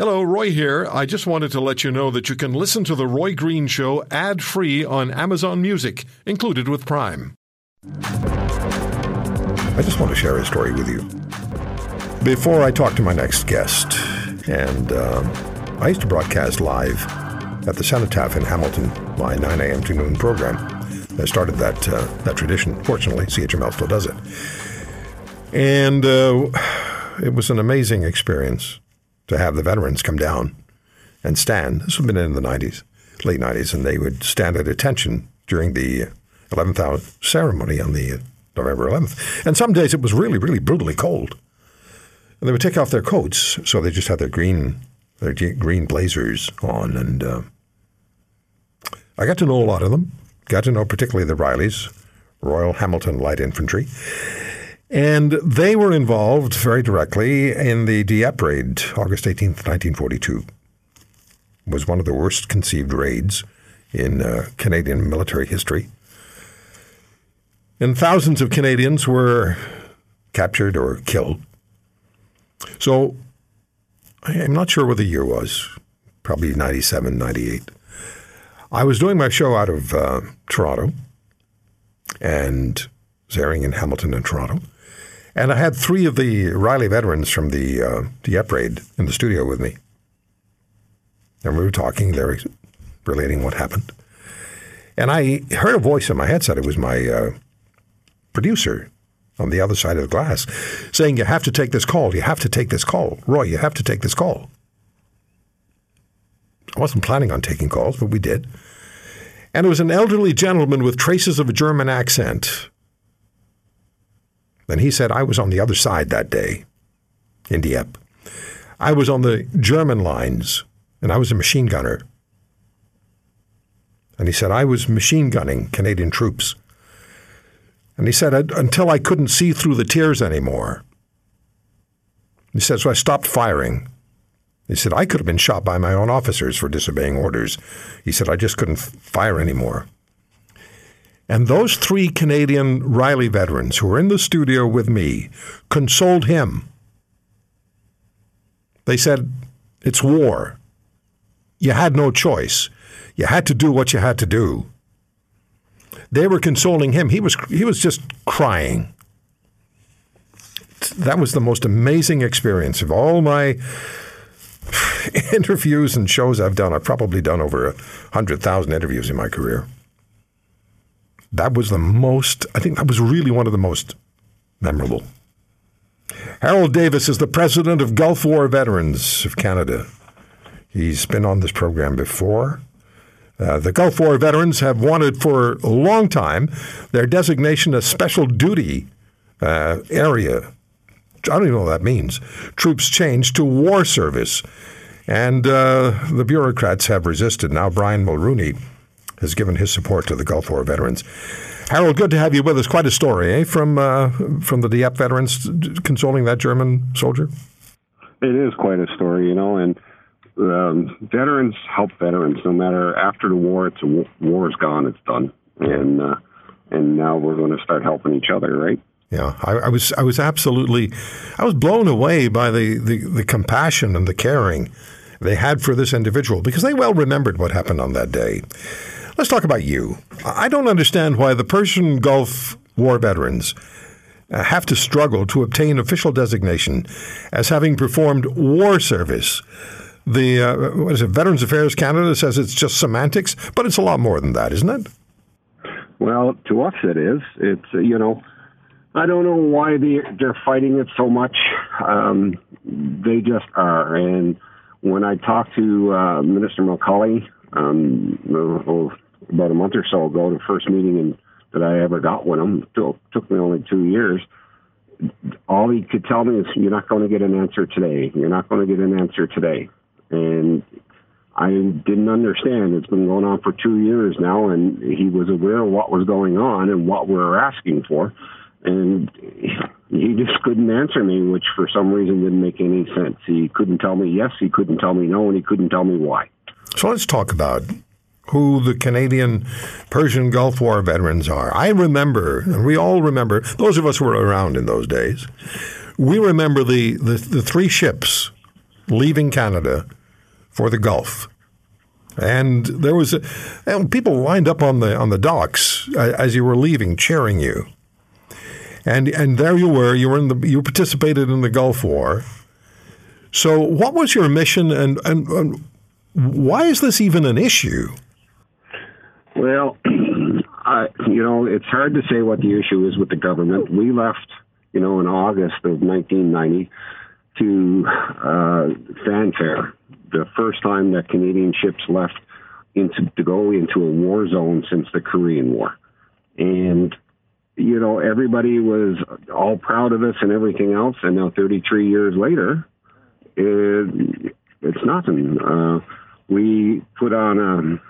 Hello, Roy here. I just wanted to let you know that you can listen to The Roy Green Show ad free on Amazon Music, included with Prime. I just want to share a story with you. Before I talk to my next guest, and um, I used to broadcast live at the Cenotaph in Hamilton, my 9 a.m. to noon program. I started that uh, that tradition. Fortunately, CHML still does it, and uh, it was an amazing experience to have the veterans come down and stand. This would have been in the 90s, late 90s, and they would stand at attention during the 11th hour ceremony on the November 11th. And some days it was really, really brutally cold. And they would take off their coats, so they just had their green, their green blazers on. And uh, I got to know a lot of them. Got to know particularly the Rileys, Royal Hamilton Light Infantry. And they were involved very directly in the Dieppe raid, August 18th, 1942. It was one of the worst conceived raids in uh, Canadian military history. And thousands of Canadians were captured or killed. So I'm not sure what the year was, probably 97, 98. I was doing my show out of uh, Toronto and was airing in Hamilton and Toronto. And I had three of the Riley veterans from the uh, Dieppe raid in the studio with me. And we were talking, they were relating what happened. And I heard a voice in my headset. It was my uh, producer on the other side of the glass saying, You have to take this call. You have to take this call. Roy, you have to take this call. I wasn't planning on taking calls, but we did. And it was an elderly gentleman with traces of a German accent then he said, I was on the other side that day in Dieppe. I was on the German lines, and I was a machine gunner. And he said, I was machine gunning Canadian troops. And he said, until I couldn't see through the tears anymore. He said, so I stopped firing. He said, I could have been shot by my own officers for disobeying orders. He said, I just couldn't fire anymore. And those three Canadian Riley veterans who were in the studio with me consoled him. They said, It's war. You had no choice. You had to do what you had to do. They were consoling him. He was, he was just crying. That was the most amazing experience of all my interviews and shows I've done. I've probably done over a 100,000 interviews in my career. That was the most, I think that was really one of the most memorable. Harold Davis is the president of Gulf War Veterans of Canada. He's been on this program before. Uh, the Gulf War veterans have wanted for a long time their designation as special duty uh, area. I don't even know what that means. Troops changed to war service. And uh, the bureaucrats have resisted. Now, Brian Mulroney has given his support to the Gulf War veterans. Harold, good to have you with us. Quite a story, eh, from uh, from the Dieppe veterans consoling that German soldier. It is quite a story, you know, and um, veterans help veterans. No matter after the war, it's a, war is gone, it's done, and uh, and now we're going to start helping each other, right? Yeah, I, I, was I was absolutely I was blown away by the, the, the compassion and the caring they had for this individual because they well remembered what happened on that day. Let's talk about you. I don't understand why the Persian Gulf War veterans uh, have to struggle to obtain official designation as having performed war service. The uh, what is it? Veterans Affairs Canada says it's just semantics, but it's a lot more than that, isn't it? Well, to us it is. It's uh, you know, I don't know why they they're fighting it so much. Um, they just are. And when I talked to uh, Minister MacAulay um, about a month or so ago, the first meeting in, that I ever got with him. Took, took me only two years. All he could tell me is, "You're not going to get an answer today. You're not going to get an answer today." And I didn't understand. It's been going on for two years now, and he was aware of what was going on and what we were asking for, and he just couldn't answer me, which for some reason didn't make any sense. He couldn't tell me yes, he couldn't tell me no, and he couldn't tell me why. So let's talk about who the Canadian Persian Gulf War veterans are. I remember, and we all remember, those of us who were around in those days, we remember the, the, the three ships leaving Canada for the Gulf. And there was a, and people lined up on the on the docks as you were leaving, cheering you. And and there you were. You were in the you participated in the Gulf War. So, what was your mission, and and, and why is this even an issue? Well, I, you know, it's hard to say what the issue is with the government. We left, you know, in August of 1990 to uh, fanfare, the first time that Canadian ships left into to go into a war zone since the Korean War, and you know everybody was all proud of us and everything else. And now, 33 years later, it, it's nothing. Uh, we put on a,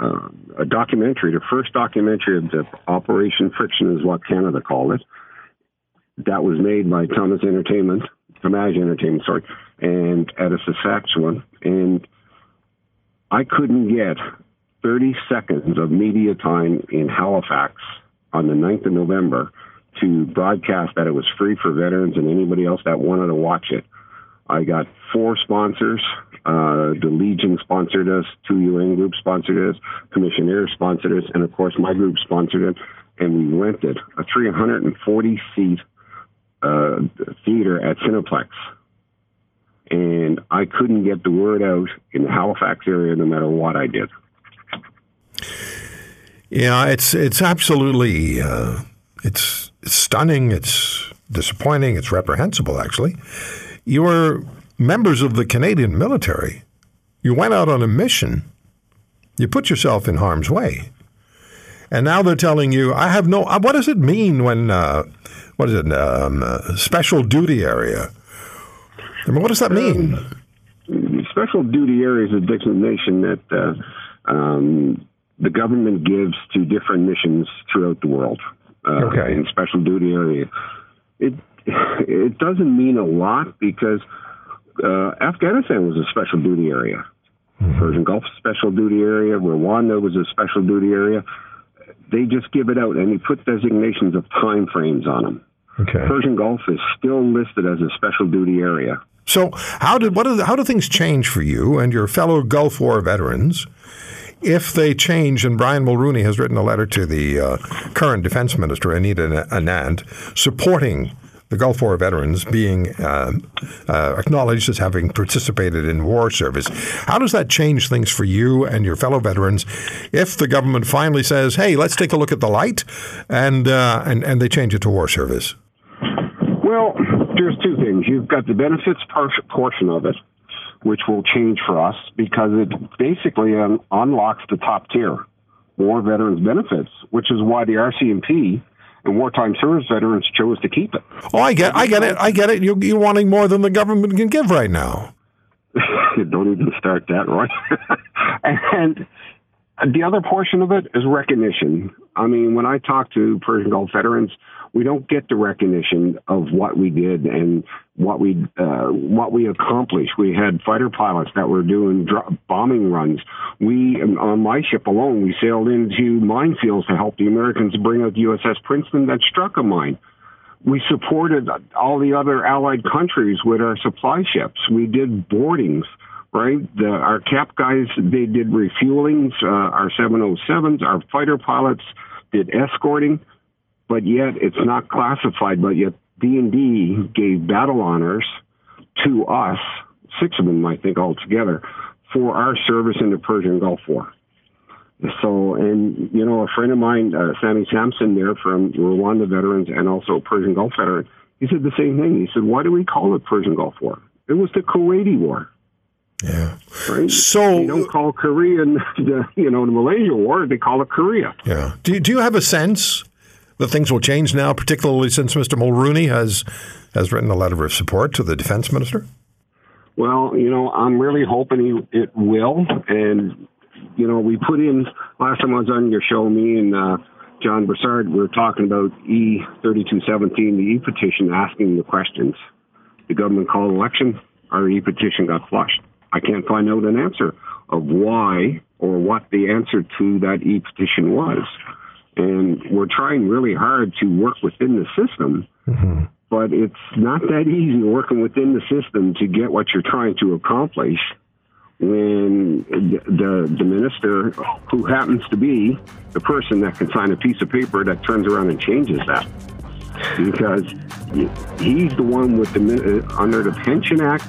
uh, a documentary, the first documentary of the Operation Friction is what Canada called it. That was made by Thomas Entertainment, Tamaj Entertainment, sorry, and out of Saskatchewan. And I couldn't get 30 seconds of media time in Halifax on the 9th of November to broadcast that it was free for veterans and anybody else that wanted to watch it. I got four sponsors. Uh, the Legion sponsored us, two UN group sponsored us, Commissioner sponsored us, and of course my group sponsored it. And we rented a 340 seat uh, theater at Cineplex. And I couldn't get the word out in the Halifax area no matter what I did. Yeah, it's it's absolutely uh, it's, it's stunning. It's disappointing. It's reprehensible, actually. You were members of the Canadian military. You went out on a mission. You put yourself in harm's way. And now they're telling you, I have no. Uh, what does it mean when, uh, what is it, um, uh, special duty area? I mean, what does that mean? Um, special duty area is a designation that uh, um, the government gives to different missions throughout the world. Uh, okay. In special duty area, it it doesn't mean a lot because uh, Afghanistan was a special duty area. Mm-hmm. Persian Gulf special duty area. Rwanda was a special duty area. They just give it out and they put designations of time frames on them. Okay. Persian Gulf is still listed as a special duty area. So how did what are the, how do things change for you and your fellow Gulf War veterans if they change, and Brian Mulroney has written a letter to the uh, current defense minister, Anita Anand, supporting the Gulf War veterans being uh, uh, acknowledged as having participated in war service. How does that change things for you and your fellow veterans if the government finally says, "Hey, let's take a look at the light," and uh, and and they change it to war service? Well, there's two things. You've got the benefits portion of it, which will change for us because it basically un- unlocks the top tier war veterans benefits, which is why the RCMP and wartime service veterans chose to keep it. Oh, I get, I get it, I get it. You're, you're wanting more than the government can give right now. Don't even start that, right? and the other portion of it is recognition. I mean, when I talk to Persian Gulf veterans, we don't get the recognition of what we did and what we uh, what we accomplished. We had fighter pilots that were doing dr- bombing runs. We on my ship alone, we sailed into minefields to help the Americans bring out USS Princeton that struck a mine. We supported all the other allied countries with our supply ships. We did boardings right? The, our cap guys, they did refuelings. Uh, our 707s, our fighter pilots did escorting but yet it's not classified. But yet DND gave battle honors to us, six of them, I think, altogether, for our service in the Persian Gulf War. So, and you know, a friend of mine, uh, Sammy Sampson, there from Rwanda veterans and also a Persian Gulf veteran, he said the same thing. He said, "Why do we call it Persian Gulf War? It was the Kuwaiti War." Yeah. Right. So you don't call Korean, the, you know, the Malaysia War. They call it Korea. Yeah. Do Do you have a sense that things will change now, particularly since Mr. Mulroney has has written a letter of support to the defense minister? Well, you know, I'm really hoping he, it will. And you know, we put in last time I was on your show, me and uh, John Broussard, we were talking about E thirty two seventeen, the E petition, asking the questions. The government called election. Our E petition got flushed. I can't find out an answer of why or what the answer to that E petition was. And we're trying really hard to work within the system mm-hmm. but it's not that easy working within the system to get what you're trying to accomplish when the, the minister, who happens to be the person that can sign a piece of paper that turns around and changes that, because he's the one with the uh, under the Pension Act,